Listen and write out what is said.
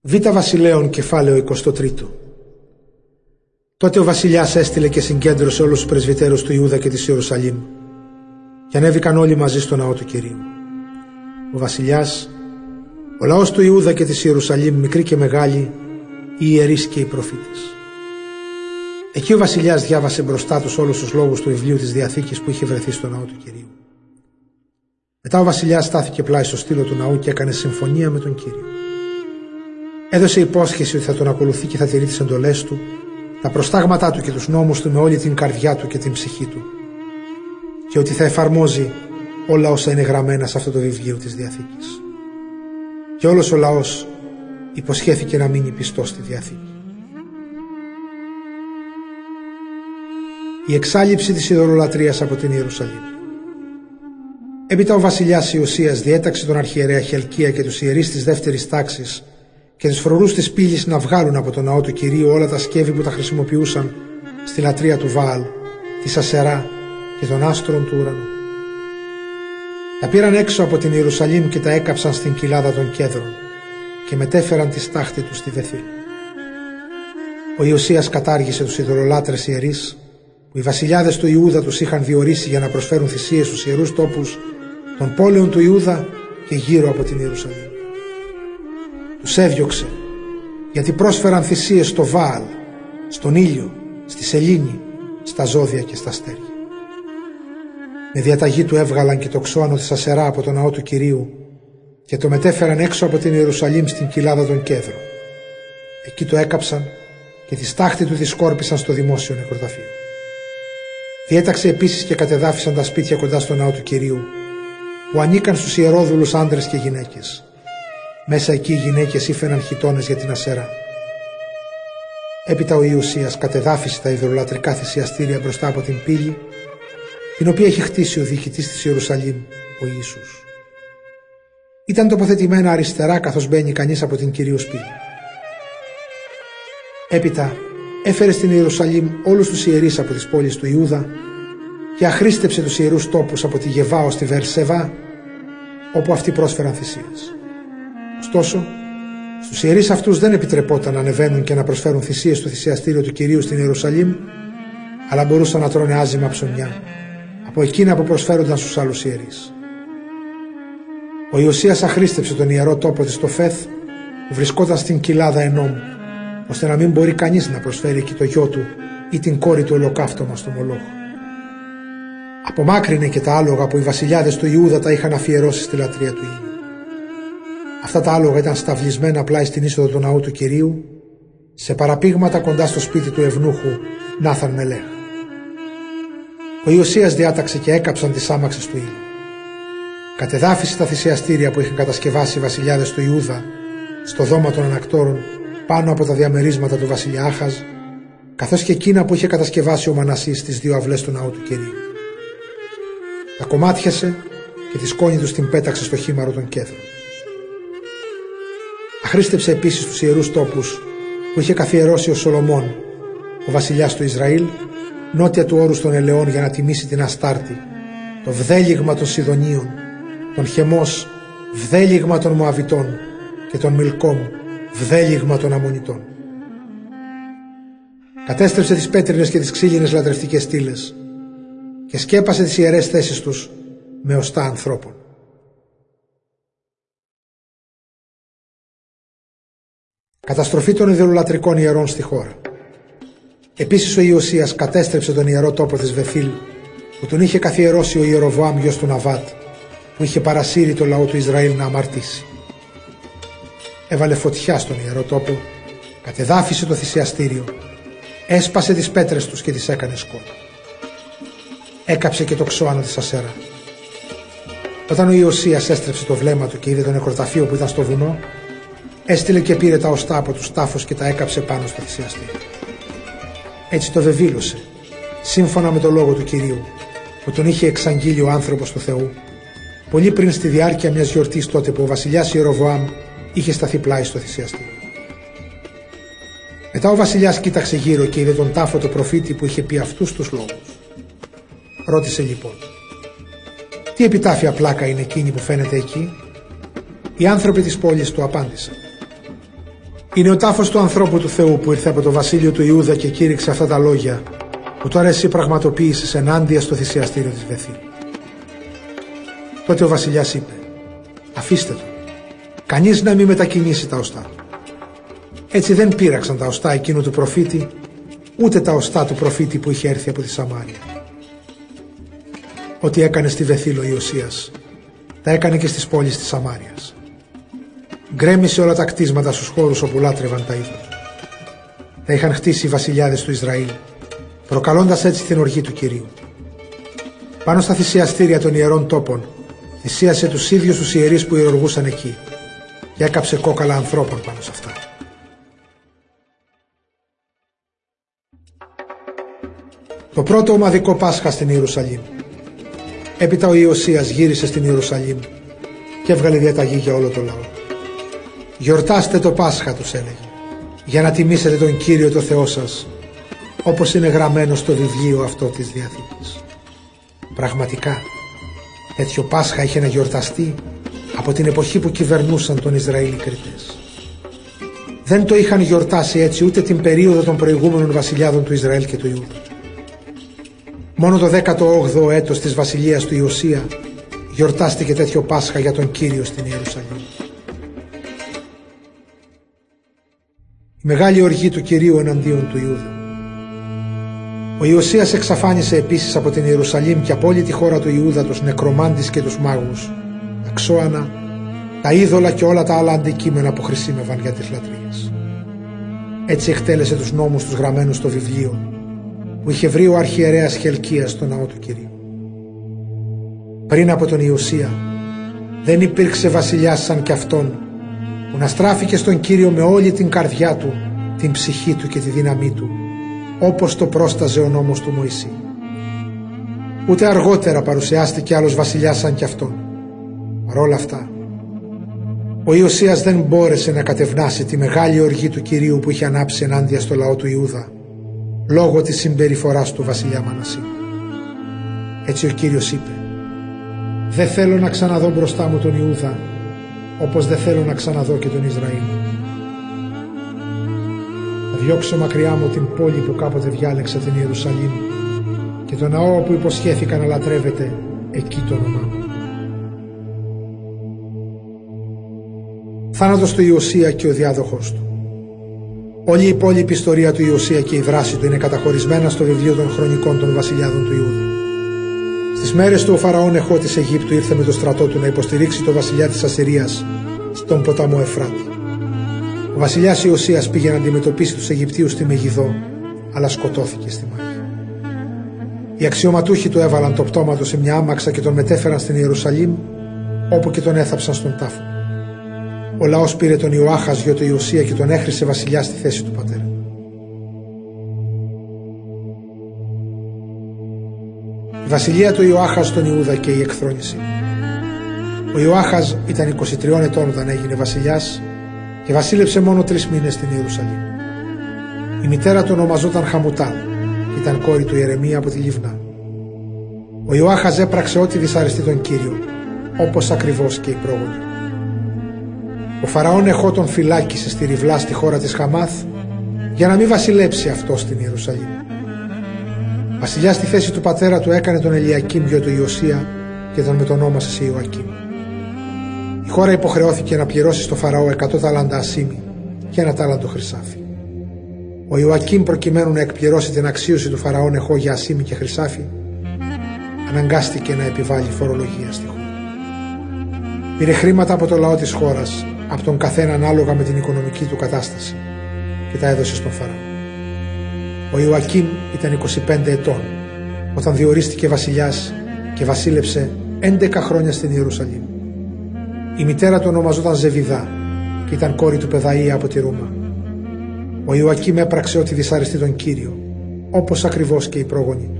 Β Βασιλέων κεφάλαιο 23 Τότε ο βασιλιάς έστειλε και συγκέντρωσε όλους τους πρεσβυτέρους του Ιούδα και της Ιερουσαλήμ και ανέβηκαν όλοι μαζί στο ναό του Κυρίου. Ο βασιλιάς, ο λαός του Ιούδα και της Ιερουσαλήμ, μικροί και μεγάλοι, οι ιερείς και οι προφήτες. Εκεί ο βασιλιάς διάβασε μπροστά τους όλους τους λόγους του βιβλίου της Διαθήκης που είχε βρεθεί στο ναό του Κυρίου. Μετά ο βασιλιάς στάθηκε πλάι στο στήλο του ναού και έκανε συμφωνία με τον Κύριο. Έδωσε υπόσχεση ότι θα τον ακολουθεί και θα τηρεί τις εντολές του, τα προστάγματά του και τους νόμους του με όλη την καρδιά του και την ψυχή του, και ότι θα εφαρμόζει όλα όσα είναι γραμμένα σε αυτό το βιβλίο της Διαθήκης. Και όλος ο λαός υποσχέθηκε να μείνει πιστό στη Διαθήκη. Η εξάλληψη της ειδωλολατρίας από την Ιερουσαλήμ. Έπειτα ο βασιλιάς Ιωσίας διέταξε τον αρχιερέα Χελκία και τους ιερείς της δεύτερης τάξης και τους φρουρούς της πύλης να βγάλουν από το ναό του Κυρίου όλα τα σκεύη που τα χρησιμοποιούσαν στη λατρεία του Βάαλ, της Ασερά και των άστρων του ουρανού. Τα πήραν έξω από την Ιερουσαλήμ και τα έκαψαν στην κοιλάδα των κέδρων και μετέφεραν τη στάχτη τους στη Βεθήλ. Ο Ιωσίας κατάργησε τους ειδωλολάτρες ιερείς που οι βασιλιάδες του Ιούδα τους είχαν διορίσει για να προσφέρουν θυσίες στους ιερούς τόπους των πόλεων του Ιούδα και γύρω από την Ιερουσαλήμ. Τους έδιωξε γιατί πρόσφεραν θυσίες στο Βάαλ, στον ήλιο, στη σελήνη, στα ζώδια και στα αστέρια. Με διαταγή του έβγαλαν και το ξώανο της Ασερά από τον ναό του Κυρίου και το μετέφεραν έξω από την Ιερουσαλήμ στην κοιλάδα των Κέδρων. Εκεί το έκαψαν και τη στάχτη του τη σκόρπισαν στο δημόσιο νεκροταφείο. Διέταξε επίσης και κατεδάφισαν τα σπίτια κοντά στο ναό του Κυρίου που ανήκαν στους ιερόδουλους άντρες και γυναίκες μέσα εκεί οι γυναίκες ήφαιναν χιτώνες για την ασέρα. Έπειτα ο Ιωσίας κατεδάφισε τα ιδεολατρικά θυσιαστήρια μπροστά από την πύλη, την οποία έχει χτίσει ο διοικητής της Ιερουσαλήμ, ο Ιησούς. Ήταν τοποθετημένα αριστερά καθώς μπαίνει κανείς από την Κυρίως πύλη. Έπειτα έφερε στην Ιερουσαλήμ όλους τους ιερείς από τις πόλεις του Ιούδα και αχρήστεψε τους ιερούς τόπους από τη Γεβάο στη Βερσεβά, όπου αυτοί πρόσφεραν θυσίες. Ωστόσο, στους ιερείς αυτούς δεν επιτρεπόταν να ανεβαίνουν και να προσφέρουν θυσίες στο θυσιαστήριο του κυρίου στην Ιερουσαλήμ, αλλά μπορούσαν να τρώνε άζημα ψωμιά από εκείνα που προσφέρονταν στους άλλους ιερείς. Ο Ιωσίας αχρήστεψε τον ιερό τόπο της στο Φεθ που βρισκόταν στην κοιλάδα Ενόμ, ώστε να μην μπορεί κανείς να προσφέρει εκεί το γιο του ή την κόρη του ολοκαύτωμα στο Μολόχ. Απομάκρυνε και τα άλογα που οι βασιλιάδες του Ιούδα τα είχαν αφιερώσει στη λατρεία του ήλιου. Αυτά τα άλογα ήταν σταυλισμένα πλάι στην είσοδο του ναού του Κυρίου, σε παραπήγματα κοντά στο σπίτι του ευνούχου Νάθαν Μελέχ. Ο Ιωσίας διάταξε και έκαψαν τις άμαξες του ήλιου. Κατεδάφισε τα θυσιαστήρια που είχαν κατασκευάσει οι βασιλιάδες του Ιούδα στο δώμα των ανακτόρων πάνω από τα διαμερίσματα του βασιλιά Άχαζ, καθώς και εκείνα που είχε κατασκευάσει ο Μανασής στις δύο αυλές του ναού του Κυρίου. Τα κομμάτιασε και τη σκόνη τους την πέταξε στο χήμαρο των κέδρων. Αχρήστεψε επίσης τους ιερούς τόπους που είχε καθιερώσει ο Σολομών, ο βασιλιάς του Ισραήλ, νότια του όρους των ελαιών για να τιμήσει την Αστάρτη, το βδέλιγμα των Σιδωνίων, τον Χεμός, βδέλιγμα των Μοαβιτών και τον Μιλκόμ, βδέλιγμα των Αμμονιτών. Κατέστρεψε τις πέτρινες και τις ξύλινες λατρευτικές στήλες και σκέπασε τις ιερές θέσεις τους με οστά ανθρώπων. Καταστροφή των ιδεολατρικών ιερών στη χώρα. Επίσης ο Ιωσίας κατέστρεψε τον ιερό τόπο της Βεθήλ που τον είχε καθιερώσει ο Ιεροβοάμ γιος του Ναβάτ που είχε παρασύρει το λαό του Ισραήλ να αμαρτήσει. Έβαλε φωτιά στον ιερό τόπο, κατεδάφισε το θυσιαστήριο, έσπασε τις πέτρες τους και τις έκανε σκότ. Έκαψε και το ξώανο της Ασέρα. Όταν ο Ιωσίας έστρεψε το βλέμμα του και είδε το νεκροταφείο που ήταν στο βουνό, Έστειλε και πήρε τα οστά από τους τάφους και τα έκαψε πάνω στο θυσιαστήριο. Έτσι το βεβήλωσε, σύμφωνα με το λόγο του Κυρίου, που τον είχε εξαγγείλει ο άνθρωπος του Θεού, πολύ πριν στη διάρκεια μιας γιορτής τότε που ο βασιλιάς Ιεροβοάμ είχε σταθεί πλάι στο θυσιαστήριο. Μετά ο βασιλιάς κοίταξε γύρω και είδε τον τάφο το προφήτη που είχε πει αυτούς τους λόγους. Ρώτησε λοιπόν, τι επιτάφια πλάκα είναι εκείνη που φαίνεται εκεί; Οι άνθρωποι της πόλης του απάντησαν. Είναι ο τάφος του ανθρώπου του Θεού που ήρθε από το βασίλειο του Ιούδα και κήρυξε αυτά τα λόγια που τώρα εσύ πραγματοποίησες ενάντια στο θυσιαστήριο της Βεθή. Τότε ο βασιλιάς είπε «Αφήστε το, κανείς να μην μετακινήσει τα οστά του». Έτσι δεν πείραξαν τα οστά εκείνου του προφήτη, ούτε τα οστά του προφήτη που είχε έρθει από τη Σαμάρια. Ό,τι έκανε στη Βεθήλο Ιωσίας, τα έκανε και στις πόλεις της Σαμάριας. Γκρέμισε όλα τα κτίσματα στους χώρους όπου λάτρευαν τα είδη Τα είχαν χτίσει οι βασιλιάδες του Ισραήλ, προκαλώντας έτσι την οργή του Κυρίου. Πάνω στα θυσιαστήρια των ιερών τόπων, θυσίασε τους ίδιους τους ιερείς που ιερουργούσαν εκεί και έκαψε κόκαλα ανθρώπων πάνω σε αυτά. Το πρώτο ομαδικό Πάσχα στην Ιερουσαλήμ. Έπειτα ο Ιωσίας γύρισε στην Ιερουσαλήμ και έβγαλε διαταγή για όλο το λαό. Γιορτάστε το Πάσχα τους έλεγε για να τιμήσετε τον Κύριο το Θεό σας όπως είναι γραμμένο στο βιβλίο αυτό της Διαθήκης. Πραγματικά τέτοιο Πάσχα είχε να γιορταστεί από την εποχή που κυβερνούσαν τον Ισραήλ οι κριτές. Δεν το είχαν γιορτάσει έτσι ούτε την περίοδο των προηγούμενων βασιλιάδων του Ισραήλ και του Ιούδα. Μόνο το 18ο έτος της βασιλείας του Ιωσία γιορτάστηκε τέτοιο Πάσχα για τον Κύριο στην Ιερουσαλήμ. Μεγάλη οργή του Κυρίου εναντίον του Ιούδα. Ο Ιωσίας εξαφάνισε επίσης από την Ιερουσαλήμ και από όλη τη χώρα του Ιούδα τους νεκρομάντης και τους μάγους, τα ξώανα, τα είδωλα και όλα τα άλλα αντικείμενα που χρησιμεύαν για τις λατρείες. Έτσι εκτέλεσε τους νόμους τους γραμμένους στο βιβλίο που είχε βρει ο αρχιερέας Χελκίας στο ναό του Κυρίου. Πριν από τον Ιωσία δεν υπήρξε βασιλιάς σαν κι αυτόν που να στράφηκε στον Κύριο με όλη την καρδιά του, την ψυχή του και τη δύναμή του όπως το πρόσταζε ο νόμος του Μωυσή. Ούτε αργότερα παρουσιάστηκε άλλος βασιλιάς σαν κι αυτόν. Παρ' όλα αυτά, ο Ιωσίας δεν μπόρεσε να κατευνάσει τη μεγάλη οργή του Κυρίου που είχε ανάψει ενάντια στο λαό του Ιούδα λόγω της συμπεριφοράς του βασιλιά Μανασί. Έτσι ο Κύριος είπε «Δεν θέλω να ξαναδώ μπροστά μου τον Ιούδα όπως δεν θέλω να ξαναδώ και τον Ισραήλ. Θα διώξω μακριά μου την πόλη που κάποτε διάλεξα την Ιερουσαλήμ και τον ναό που υποσχέθηκα να λατρεύεται εκεί το όνομά μου. Θάνατος του Ιωσία και ο διάδοχός του. Όλη η υπόλοιπη ιστορία του Ιωσία και η δράση του είναι καταχωρισμένα στο βιβλίο των χρονικών των βασιλιάδων του Ιούδα. Στις μέρες του ο Φαραών Εχώ της Αιγύπτου ήρθε με το στρατό του να υποστηρίξει το βασιλιά της Ασσυρίας στον ποταμό Εφράτη. Ο βασιλιάς Ιωσίας πήγε να αντιμετωπίσει τους Αιγυπτίους στη Μεγιδό, αλλά σκοτώθηκε στη μάχη. Οι αξιωματούχοι του έβαλαν το πτώμα του σε μια άμαξα και τον μετέφεραν στην Ιερουσαλήμ, όπου και τον έθαψαν στον τάφο. Ο λαός πήρε τον Ιωάχας γιο του Ιωσία και τον έχρισε βασιλιά στη θέση του πατέρα. Βασιλεία του Ιωάχας στον Ιούδα και η εκθρόνηση. Ο Ιωάχας ήταν 23 ετών όταν έγινε βασιλιάς και βασίλεψε μόνο τρεις μήνες στην Ιερουσαλήμ. Η μητέρα του ονομαζόταν Χαμουτάλ και ήταν κόρη του Ιερεμία από τη Λιβνά. Ο Ιωάχας έπραξε ό,τι δυσαρεστεί τον κύριο, όπως ακριβώς και οι πρόγονοι. Ο Φαραών Εχώ τον φυλάκισε στη Ριβλά στη χώρα της Χαμάθ για να μην βασιλέψει αυτό στην Ιερουσαλήμ. Βασιλιά στη θέση του πατέρα του έκανε τον Ελιακήμ γιο του Ιωσία και τον μετονόμασε σε Ιωακήμ. Η χώρα υποχρεώθηκε να πληρώσει στο Φαραώ 100 τάλαντα ασίμι και ένα τάλαντο χρυσάφι. Ο Ιωακήμ προκειμένου να εκπληρώσει την αξίωση του Φαραών Εχώ για ασίμι και χρυσάφι αναγκάστηκε να επιβάλλει φορολογία στη χώρα. Πήρε χρήματα από το λαό της χώρας από τον καθένα ανάλογα με την οικονομική του κατάσταση και τα έδωσε στον Φαραώ. Ο Ιωακήμ ήταν 25 ετών όταν διορίστηκε βασιλιάς και βασίλεψε 11 χρόνια στην Ιερουσαλήμ. Η μητέρα του ονομαζόταν Ζεβιδά και ήταν κόρη του Πεδαΐα από τη Ρούμα. Ο Ιωακήμ έπραξε ότι δυσαρεστεί τον Κύριο, όπως ακριβώς και οι πρόγονοι του.